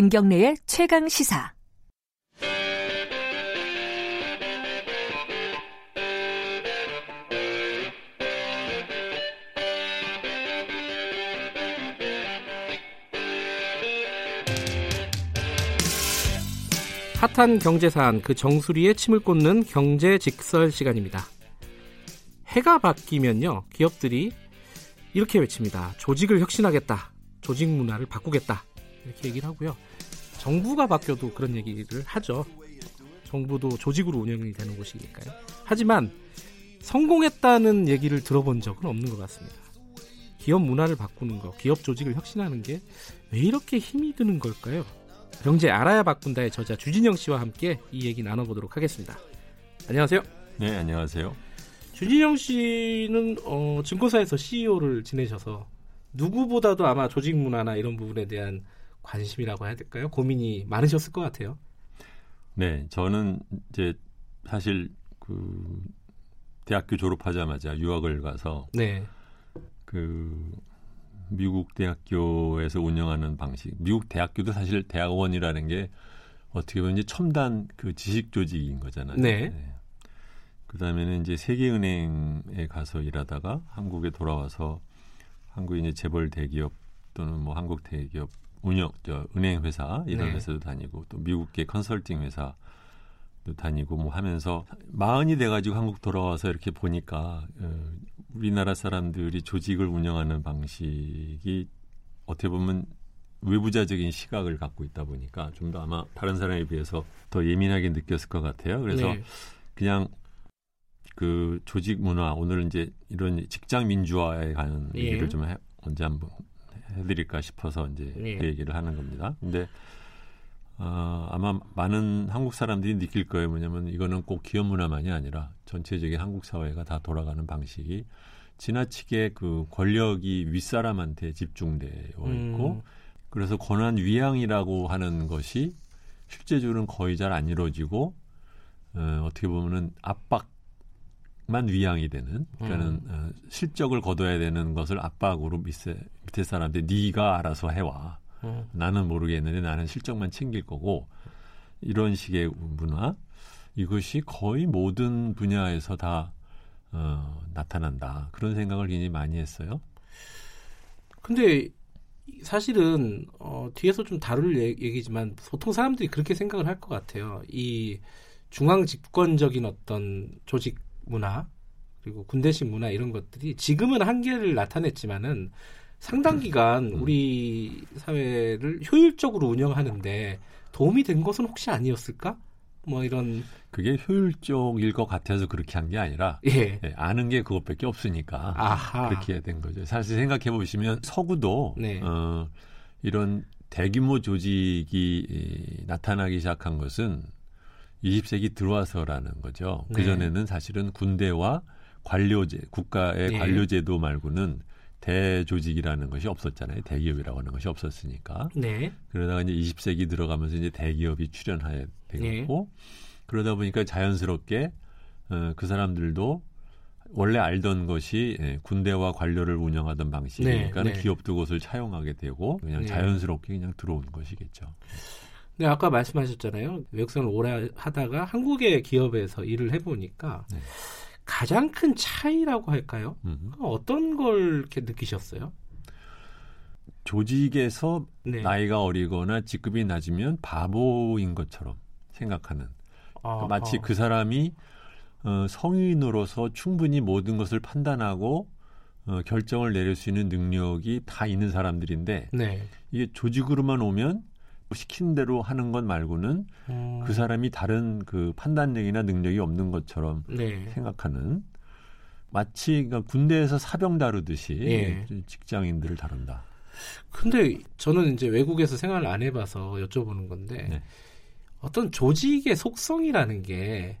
김경래의 최강 시사. 핫한 경제 사안 그 정수리에 침을 꽂는 경제 직설 시간입니다. 해가 바뀌면요 기업들이 이렇게 외칩니다. 조직을 혁신하겠다. 조직 문화를 바꾸겠다. 이렇게 얘기를 하고요. 정부가 바뀌어도 그런 얘기를 하죠. 정부도 조직으로 운영이 되는 곳이니까요. 하지만 성공했다는 얘기를 들어본 적은 없는 것 같습니다. 기업 문화를 바꾸는 거, 기업 조직을 혁신하는 게 왜 이렇게 힘이 드는 걸까요? 경제 알아야 바꾼다의 저자 주진영 씨와 함께 이 얘기 나눠보도록 하겠습니다. 안녕하세요. 네, 안녕하세요. 주진영 씨는 어, 증권사에서 CEO를 지내셔서 누구보다도 아마 조직 문화나 이런 부분에 대한 관심이라고 해야 될까요? 고민이 많으셨을 것 같아요. 네, 저는 이제 사실 그 대학교 졸업하자마자 유학을 가서 네. 그 미국 대학교에서 운영하는 방식. 미국 대학교도 사실 대학원이라는 게 어떻게 보면 이제 첨단 그 지식 조직인 거잖아요. 네. 네. 그다음에는 이제 세계은행에 가서 일하다가 한국에 돌아와서 한국 이제 재벌 대기업 또는 뭐 한국 대기업 운영 저 은행 회사 이런 네. 회사도 다니고 또 미국계 컨설팅 회사도 다니고 뭐 하면서 마흔이 돼가지고 한국 돌아와서 이렇게 보니까 어, 우리나라 사람들이 조직을 운영하는 방식이 어떻게 보면 외부자적인 시각을 갖고 있다 보니까 좀 더 아마 다른 사람에 비해서 더 예민하게 느꼈을 것 같아요. 그래서 네. 그냥 그 조직 문화 오늘 이제 이런 직장 민주화에 관한 예. 얘기를 좀 해, 언제 한번 해드릴까 싶어서 이제 예. 그 얘기를 하는 겁니다. 근데 어, 아마 많은 한국 사람들이 느낄 거예요. 뭐냐면 이거는 꼭 기업 문화만이 아니라 전체적인 한국 사회가 다 돌아가는 방식이 지나치게 그 권력이 윗사람한테 집중되어 있고 음. 그래서 권한 위양이라고 하는 것이 실제적으로는 거의 잘 안 이루어지고 어, 어떻게 보면은 압박 만 위양이 되는 그러니까는 음. 어, 실적을 거둬야 되는 것을 압박으로 밑에 밑에 사람들 네가 알아서 해와 음. 나는 모르겠는데 나는 실적만 챙길 거고 이런 식의 문화 이것이 거의 모든 분야에서 다 어, 나타난다 그런 생각을 굉장히 많이 했어요. 근데 사실은 어, 뒤에서 좀 다룰 얘- 얘기지만 보통 사람들이 그렇게 생각을 할 것 같아요. 이 중앙 집권적인 어떤 조직 문화 그리고 군대식 문화 이런 것들이 지금은 한계를 나타냈지만은 상당 기간 우리 사회를 효율적으로 운영하는데 도움이 된 것은 혹시 아니었을까? 뭐 이런 그게 효율적일 것 같아서 그렇게 한 게 아니라 예. 예, 아는 게 그것밖에 없으니까 아하. 그렇게 된 거죠. 사실 생각해 보시면 서구도 네. 어, 이런 대규모 조직이 이, 나타나기 시작한 것은 20세기 들어와서라는 거죠. 네. 그 전에는 사실은 군대와 관료제, 국가의 네. 관료제도 말고는 대조직이라는 것이 없었잖아요. 대기업이라고 하는 것이 없었으니까. 네. 그러다가 이제 20세기 들어가면서 이제 대기업이 출연하게 되었고 네. 그러다 보니까 자연스럽게 어, 그 사람들도 원래 알던 것이 예, 군대와 관료를 운영하던 방식이니까 네, 는 네. 기업도 그것을 차용하게 되고 그냥 네. 자연스럽게 그냥 들어온 것이겠죠. 네, 아까 말씀하셨잖아요. 외국생을 오래 하다가 한국의 기업에서 일을 해보니까 네. 가장 큰 차이라고 할까요? 음. 어떤 걸 이렇게 느끼셨어요? 조직에서 네. 나이가 어리거나 직급이 낮으면 바보인 것처럼 생각하는 아, 마치 아. 그 사람이 어, 성인으로서 충분히 모든 것을 판단하고 어, 결정을 내릴 수 있는 능력이 다 있는 사람들인데 네. 이게 조직으로만 오면 시킨 대로 하는 것 말고는 음, 그 사람이 다른 그 판단력이나 능력이 없는 것처럼 네. 생각하는 마치 그러니까 군대에서 사병 다루듯이 예. 직장인들을 다룬다. 근데 저는 이제 외국에서 생활을 안 해봐서 여쭤보는 건데 네. 어떤 조직의 속성이라는 게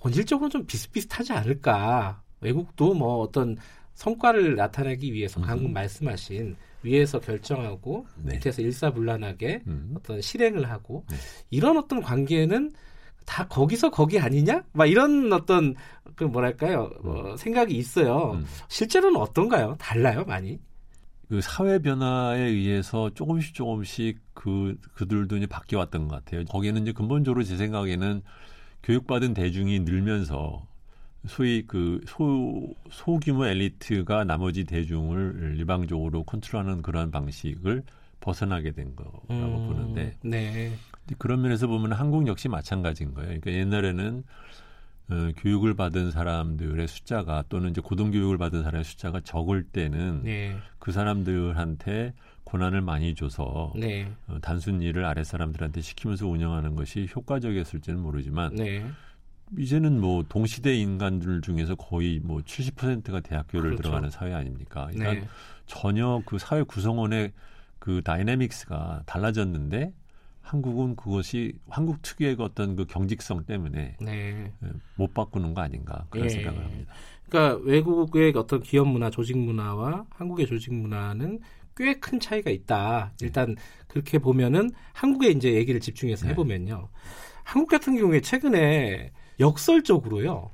본질적으로 좀 비슷비슷하지 않을까? 외국도 뭐 어떤 성과를 나타내기 위해서 음. 방금 말씀하신 위에서 결정하고 네. 밑에서 일사불란하게 음. 어떤 실행을 하고 네. 이런 어떤 관계는 다 거기서 거기 아니냐? 막 이런 어떤 그 뭐랄까요 어, 생각이 있어요. 음. 실제로는 어떤가요? 달라요 많이? 그 사회 변화에 의해서 조금씩 조금씩 그 그들도 이제 바뀌어 왔던 것 같아요. 거기에는 이제 근본적으로 제 생각에는 교육받은 대중이 늘면서 소위 그 소, 소규모 엘리트가 나머지 대중을 일방적으로 컨트롤하는 그런 방식을 벗어나게 된 거라고 음, 보는데 네. 그런 면에서 보면 한국 역시 마찬가지인 거예요. 그러니까 옛날에는 어, 교육을 받은 사람들의 숫자가 또는 이제 고등교육을 받은 사람의 숫자가 적을 때는 네. 그 사람들한테 권한을 많이 줘서 네. 어, 단순 일을 아랫 사람들한테 시키면서 운영하는 것이 효과적이었을지는 모르지만 네. 이제는 뭐 동시대 인간들 중에서 거의 뭐 70%가 대학교를 그렇죠. 들어가는 사회 아닙니까? 그러니까 네. 전혀 그 사회 구성원의 그 다이내믹스가 달라졌는데 한국은 그것이 한국 특유의 그 어떤 그 경직성 때문에 네. 못 바꾸는 거 아닌가 그런 예. 생각을 합니다. 그러니까 외국의 어떤 기업 문화, 조직 문화와 한국의 조직 문화는 꽤 큰 차이가 있다. 일단 그렇게 보면은 한국에 이제 얘기를 집중해서 네. 해보면요. 한국 같은 경우에 최근에 역설적으로요.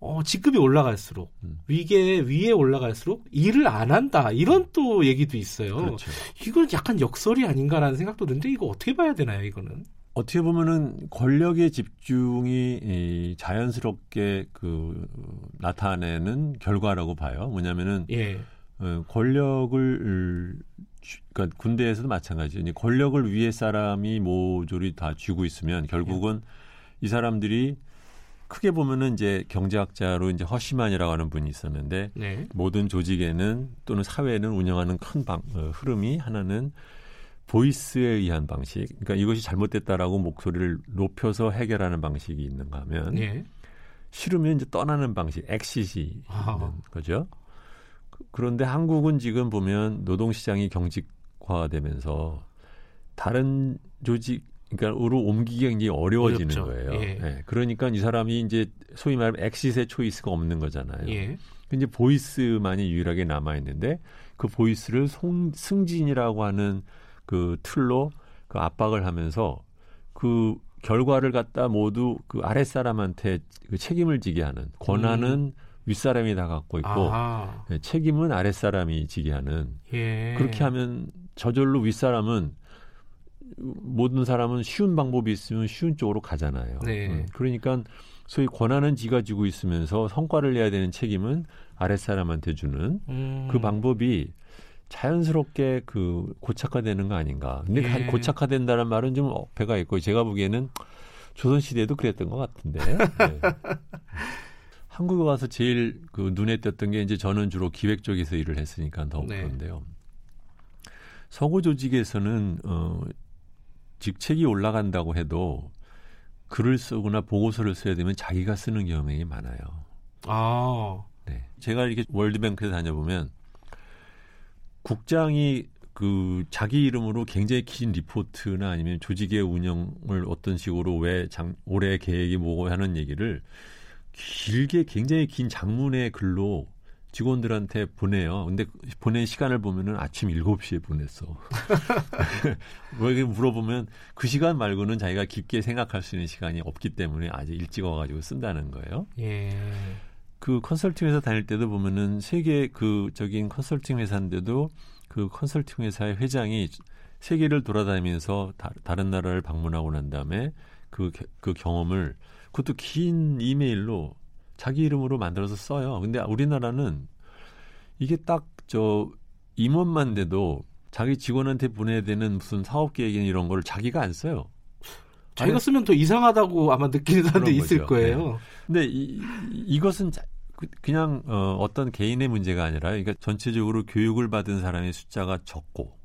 어, 직급이 올라갈수록 음. 위계 위에 올라갈수록 일을 안 한다 이런 또 얘기도 있어요. 그렇죠. 이건 약간 역설이 아닌가라는 생각도 드는데 이거 어떻게 봐야 되나요? 이거는 어떻게 보면은 권력의 집중이 이 자연스럽게 그 나타내는 결과라고 봐요. 뭐냐면은 예, 어, 권력을 쥐- 그러니까 군대에서도 마찬가지예요. 이제 권력을 위에 사람이 모조리 다 쥐고 있으면 결국은 이 사람들이 크게 보면은 이제 경제학자로 이제 허시만이라고 하는 분이 있었는데 네, 모든 조직에는 또는 사회는 운영하는 큰 방, 어, 흐름이 하나는 보이스에 의한 방식. 그러니까 이것이 잘못됐다라고 목소리를 높여서 해결하는 방식이 있는가 하면 예, 싫으면 이제 떠나는 방식, 엑시시 아. 있는 거죠. 그- 그런데 한국은 지금 보면 노동시장이 경직화되면서 다른 조직 그러니까 으로 옮기기가 굉장히 어려워지는 어렵죠. 거예요. 예. 예, 그러니까 이 사람이 이제 소위 말하면 exit의 choice가 없는 거잖아요. 예, 근데 voice만이 유일하게 남아 있는데 그 voice를 송, 승진이라고 하는 그 틀로 그 압박을 하면서 그 결과를 갖다 모두 그 아랫 사람한테 그 책임을 지게 하는 권한은 윗사람이 다 갖고 있고 음. 예, 책임은 아랫 사람이 지게 하는 예, 그렇게 하면 저절로 윗사람은 모든 사람은 쉬운 방법이 있으면 쉬운 쪽으로 가잖아요. 네. 음, 그러니까 소위 권한은 지가 지고 있으면서 성과를 내야 되는 책임은 아랫 사람한테 주는 음, 그 방법이 자연스럽게 그 고착화되는 거 아닌가. 근데 예. 가- 고착화된다는 말은 좀 어폐가 있고 제가 보기에는 조선 시대도 그랬던 것 같은데. 네. 한국에 와서 제일 그 눈에 띄었던 게 이제 저는 주로 기획 쪽에서 일을 했으니까 더 네. 그런데요. 서구 조직에서는 어 직책이 올라간다고 해도 글을 쓰거나 보고서를 써야 되면 자기가 쓰는 경향이 많아요. 아, 네. 제가 이렇게 월드뱅크에 다녀보면 국장이 그 자기 이름으로 굉장히 긴 리포트나 아니면 조직의 운영을 어떤 식으로 왜 장, 올해 계획이 뭐고 하는 얘기를 길게 굉장히 긴 장문의 글로 직원들한테 보내요. 근데 보낸 시간을 보면은 아침 7시에 보냈어. 뭐 이렇게 물어보면 그 시간 말고는 자기가 깊게 생각할 수 있는 시간이 없기 때문에 아주 일찍 와가지고 쓴다는 거예요. 예, 그 컨설팅 회사 다닐 때도 보면은 세계 그 적인 컨설팅 회사인데도 그 컨설팅 회사의 회장이 세계를 돌아다니면서 다, 른 나라를 방문하고 난 다음에 그, 게- 그 경험을 그것도 긴 이메일로 자기 이름으로 만들어서 써요. 근데 우리나라는 이게 딱 저 임원만 돼도 자기 직원한테 보내야 되는 무슨 사업 계획이나 이런 거를 자기가 안 써요. 자기가 쓰면 더 이상하다고 아마 느끼는 사람도 있을 거죠. 거예요. 근데 이, 이- 이것은 자- 그- 그냥 어, 어떤 개인의 문제가 아니라 그러니까 전체적으로 교육을 받은 사람의 숫자가 적고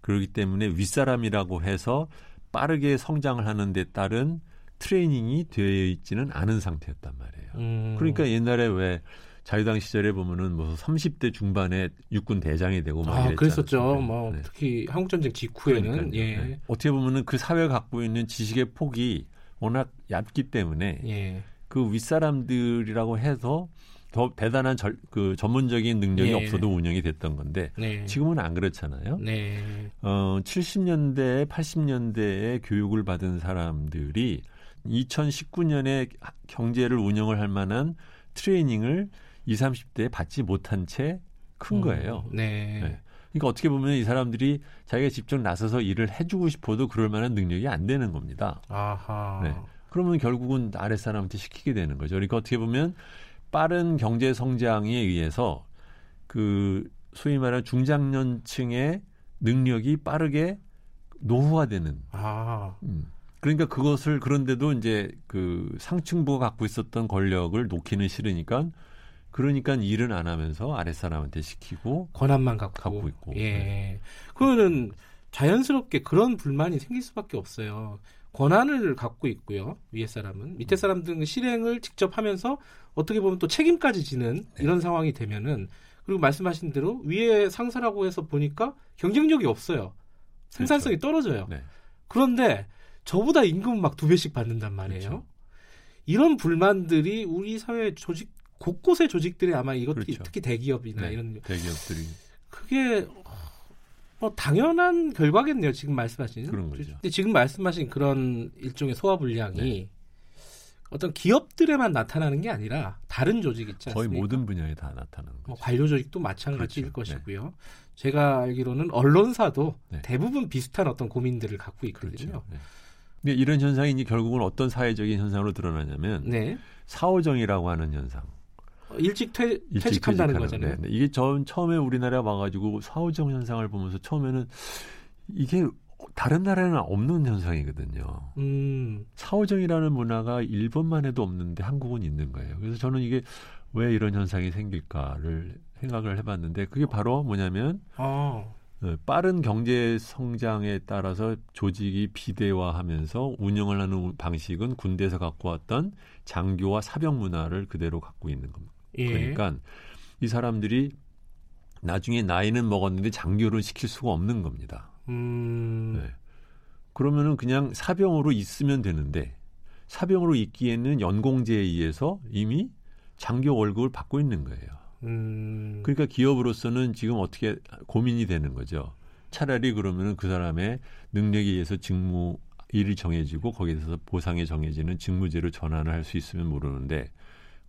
그렇기 때문에 윗사람이라고 해서 빠르게 성장을 하는 데 따른 트레이닝이 되어 있지는 않은 상태였단 말이에요. 음, 그러니까 옛날에 왜 자유당 시절에 보면은 뭐 30대 중반에 육군 대장이 되고 막 아, 이랬잖아요. 그랬었죠. 뭐 네. 특히 한국 전쟁 직후에는 그러니까요. 예, 네. 어떻게 보면은 그 사회가 갖고 있는 지식의 폭이 워낙 얇기 때문에 예, 그 윗사람들이라고 해서 더 대단한 절, 그 전문적인 능력이 예. 없어도 운영이 됐던 건데 네, 지금은 안 그렇잖아요. 네, 어, 70년대, 80년대에 교육을 받은 사람들이 2019년에 경제를 운영을 할 만한 트레이닝을 20, 30대에 받지 못한 채 큰 거예요. 음, 네, 네. 그러니까 어떻게 보면 이 사람들이 자기가 직접 나서서 일을 해주고 싶어도 그럴 만한 능력이 안 되는 겁니다. 아하. 네. 그러면 결국은 아랫사람한테 시키게 되는 거죠. 그러니까 어떻게 보면 빠른 경제 성장에 의해서 그 소위 말하는 중장년층의 능력이 빠르게 노후화되는. 아. 음. 그러니까 그것을 그런데도 이제 그 상층부가 갖고 있었던 권력을 놓기는 싫으니까 그러니까 일은 안 하면서 아랫사람한테 시키고 권한만 갖고, 갖고 있고. 예. 네. 그거는 자연스럽게 그런 불만이 생길 수밖에 없어요. 권한을 갖고 있고요. 위에 사람은 밑에 사람들은 실행을 직접 하면서 어떻게 보면 또 책임까지 지는 네. 이런 상황이 되면은 그리고 말씀하신 대로 위에 상사라고 해서 보니까 경쟁력이 없어요. 생산성이 떨어져요. 네. 그런데 저보다 임금 막 두 배씩 받는단 말이에요. 그렇죠. 이런 불만들이 우리 사회 조직 곳곳의 조직들이 아마 이것들이 그렇죠. 특히 대기업이나 네. 이런 대기업들이 그게 뭐 당연한 결과겠네요. 지금 말씀하신 그런 거죠. 근데 지금 말씀하신 그런 일종의 소화 불량이 네. 어떤 기업들에만 나타나는 게 아니라 다른 조직 있지 거의 않습니까? 모든 분야에 다 나타나는 뭐 거죠. 관료 조직도 마찬가지일 그렇죠. 것이고요. 제가 알기로는 언론사도 네. 대부분 비슷한 어떤 고민들을 갖고 있거든요. 그렇죠. 네. 근데 이런 현상이 이제 결국은 어떤 사회적인 현상으로 드러나냐면 네. 사오정이라고 하는 현상. 일찍 퇴, 일찍 퇴직한다는 퇴직하는, 거잖아요. 네, 네. 이게 전 처음에 우리나라 와가지고 사오정 현상을 보면서 처음에는 이게 다른 나라에는 없는 현상이거든요. 음, 사오정이라는 문화가 일본만 해도 없는데 한국은 있는 거예요. 그래서 저는 이게 왜 이런 현상이 생길까를 생각을 해봤는데 그게 바로 뭐냐면 어, 어, 빠른 경제 성장에 따라서 조직이 비대화하면서 운영을 하는 방식은 군대에서 갖고 왔던 장교와 사병 문화를 그대로 갖고 있는 겁니다. 예. 그러니까 이 사람들이 나중에 나이는 먹었는데 장교를 시킬 수가 없는 겁니다. 음, 네. 그러면은 그냥 사병으로 있으면 되는데 사병으로 있기에는 연공제에 의해서 이미 장교 월급을 받고 있는 거예요. 음, 그러니까 기업으로서는 지금 어떻게 고민이 되는 거죠. 차라리 그러면은 그 사람의 능력에 의해서 직무 일이 정해지고 거기에서 보상이 정해지는 직무제로 전환을 할 수 있으면 모르는데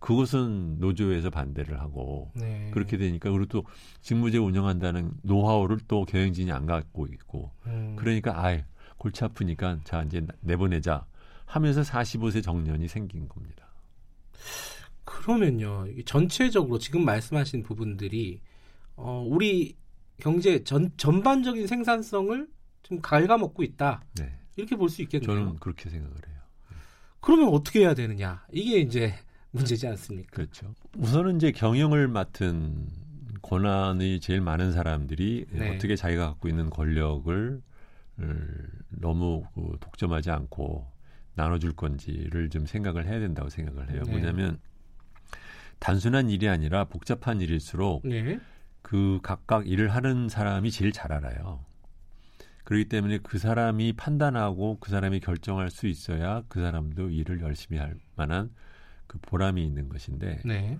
그것은 노조에서 반대를 하고 네. 그렇게 되니까 그리고 또 직무제 운영한다는 노하우를 또 경영진이 안 갖고 있고 음, 그러니까 아이 골치 아프니까 자 이제 내보내자 하면서 45세 정년이 생긴 겁니다. 그러면요, 전체적으로 지금 말씀하신 부분들이 어, 우리 경제 전 전반적인 생산성을 좀 갉아먹고 있다 네, 이렇게 볼 수 있겠네요. 저는 그렇게 생각을 해요. 그러면 어떻게 해야 되느냐 이게 이제 문제지 않습니까? 그렇죠. 우선은 이제 경영을 맡은 권한이 제일 많은 사람들이 네. 어떻게 자기가 갖고 있는 권력을 을 너무 그 독점하지 않고 나눠줄 건지를 좀 생각을 해야 된다고 생각을 해요. 네. 뭐냐면 단순한 일이 아니라 복잡한 일일수록 네. 그 각각 일을 하는 사람이 제일 잘 알아요. 그렇기 때문에 그 사람이 판단하고 그 사람이 결정할 수 있어야 그 사람도 일을 열심히 할 만한 그 보람이 있는 것인데 네.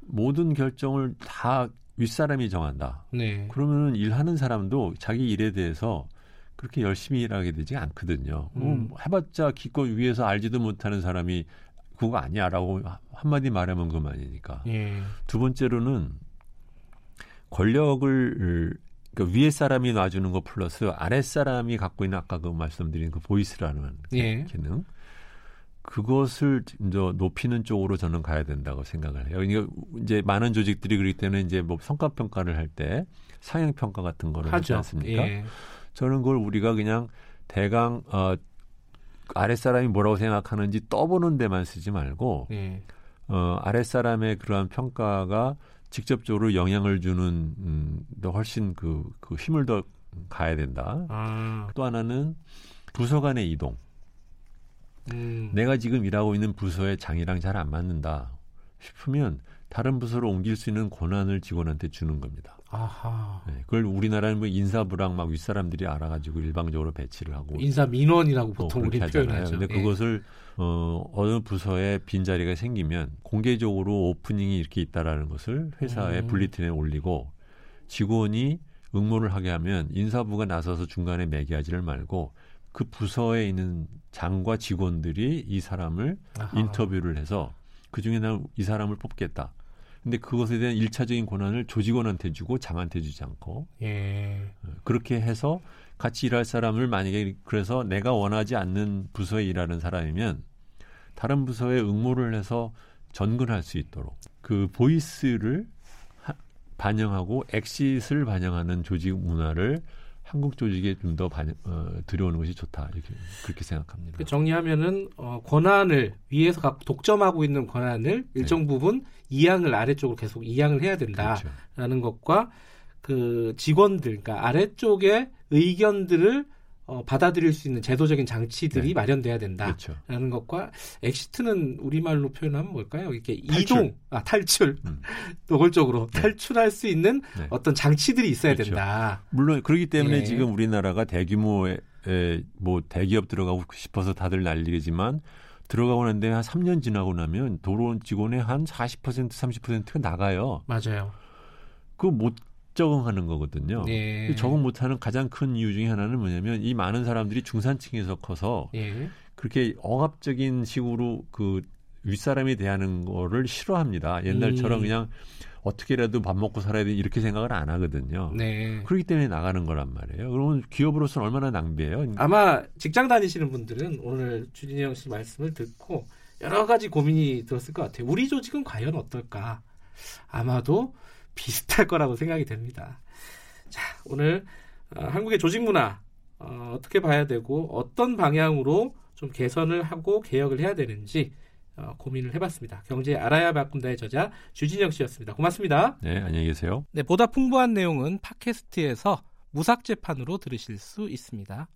모든 결정을 다 윗사람이 정한다. 네. 그러면 일하는 사람도 자기 일에 대해서 그렇게 열심히 일하게 되지 않거든요. 음. 뭐 해봤자 기껏 위에서 알지도 못하는 사람이 그거 아니야라고 한마디 말하면 그만이니까. 예. 두 번째로는 권력을 그러니까 위에 사람이 놔주는 거 플러스 아랫 사람이 갖고 있는 아까 그 말씀드린 그 보이스라는 예. 기능 그것을 이제 높이는 쪽으로 저는 가야 된다고 생각을 해요. 그러니까 이제 많은 조직들이 그렇기 때문에 이제 뭐 성과 평가를 할 때 상향 평가 같은 거를 하지 하죠. 않습니까? 예. 저는 그걸 우리가 그냥 대강 어, 아랫 사람이 뭐라고 생각하는지 떠보는 데만 쓰지 말고 예. 어, 아랫사람의 그러한 평가가 직접적으로 영향을 주는 음, 더 훨씬 그, 그 힘을 더 가야 된다. 아. 또 하나는 부서 간의 이동. 음. 내가 지금 일하고 있는 부서의 장이랑 잘 안 맞는다 싶으면 다른 부서로 옮길 수 있는 권한을 직원한테 주는 겁니다. 아하. 네, 그걸 우리나라는 뭐 인사부랑 막 윗사람들이 알아가지고 일방적으로 배치를 하고 인사 민원이라고 또 보통 우리 하잖아요. 표현하죠. 근데 예. 그것을 어, 어느 부서에 빈 자리가 생기면 공개적으로 오프닝이 이렇게 있다라는 것을 회사의 음. 블리틴에 올리고 직원이 응모를 하게 하면 인사부가 나서서 중간에 매기하지를 말고 그 부서에 있는 장과 직원들이 이 사람을 아하. 인터뷰를 해서 그 중에 난이 사람을 뽑겠다. 근데 그것에 대한 일차적인 권한을 조직원한테 주고 장한테 주지 않고 예. 어, 그렇게 해서 같이 일할 사람을 만약에 그래서 내가 원하지 않는 부서에 일하는 사람이면 다른 부서에 응모를 해서 전근할 수 있도록 그 보이스를 하, 반영하고 엑싯을 반영하는 조직 문화를 한국 조직에 좀 더 어, 들여오는 것이 좋다 이렇게 그렇게 생각합니다. 그 정리하면은 어, 권한을 위에서 각 독점하고 있는 권한을 일정 네. 부분 이양을 아래쪽으로 계속 이양을 해야 된다라는 그렇죠. 것과 그 직원들, 그러니까 아래쪽의 의견들을 어, 받아들일 수 있는 제도적인 장치들이 네. 마련돼야 된다라는 그렇죠. 것과 exit는 우리말로 표현하면 뭘까요? 이렇게 탈출. 이동, 아 탈출, 음. 노골적으로 네. 탈출할 수 있는 네. 어떤 장치들이 있어야 그렇죠. 된다. 물론 그렇기 때문에 예. 지금 우리나라가 대규모의 에, 뭐 대기업 들어가고 싶어서 다들 난리지만 들어가고 난 다음에 한 3년 지나고 나면 도로 직원의 한 40% 30%가 나가요. 맞아요. 그거 못 적응하는 거거든요. 예. 적응 못하는 가장 큰 이유 중에 하나는 뭐냐면 이 많은 사람들이 중산층에서 커서 예. 그렇게 억압적인 식으로 그 윗사람이 대하는 거를 싫어합니다. 옛날처럼 음. 그냥 어떻게라도 밥 먹고 살아야 돼 이렇게 생각을 안 하거든요. 네. 그렇기 때문에 나가는 거란 말이에요. 그러면 기업으로서는 얼마나 낭비예요. 아마 직장 다니시는 분들은 오늘 주진영 씨 말씀을 듣고 여러 가지 고민이 들었을 것 같아요. 우리 조직은 과연 어떨까? 아마도 비슷할 거라고 생각이 됩니다. 자, 오늘 어, 한국의 조직 문화 어, 어떻게 봐야 되고 어떤 방향으로 좀 개선을 하고 개혁을 해야 되는지 어, 고민을 해봤습니다. 경제 알아야 바꾼다의 저자 주진영 씨였습니다. 고맙습니다. 네, 안녕히 계세요. 네, 보다 풍부한 내용은 팟캐스트에서 무삭제판으로 들으실 수 있습니다.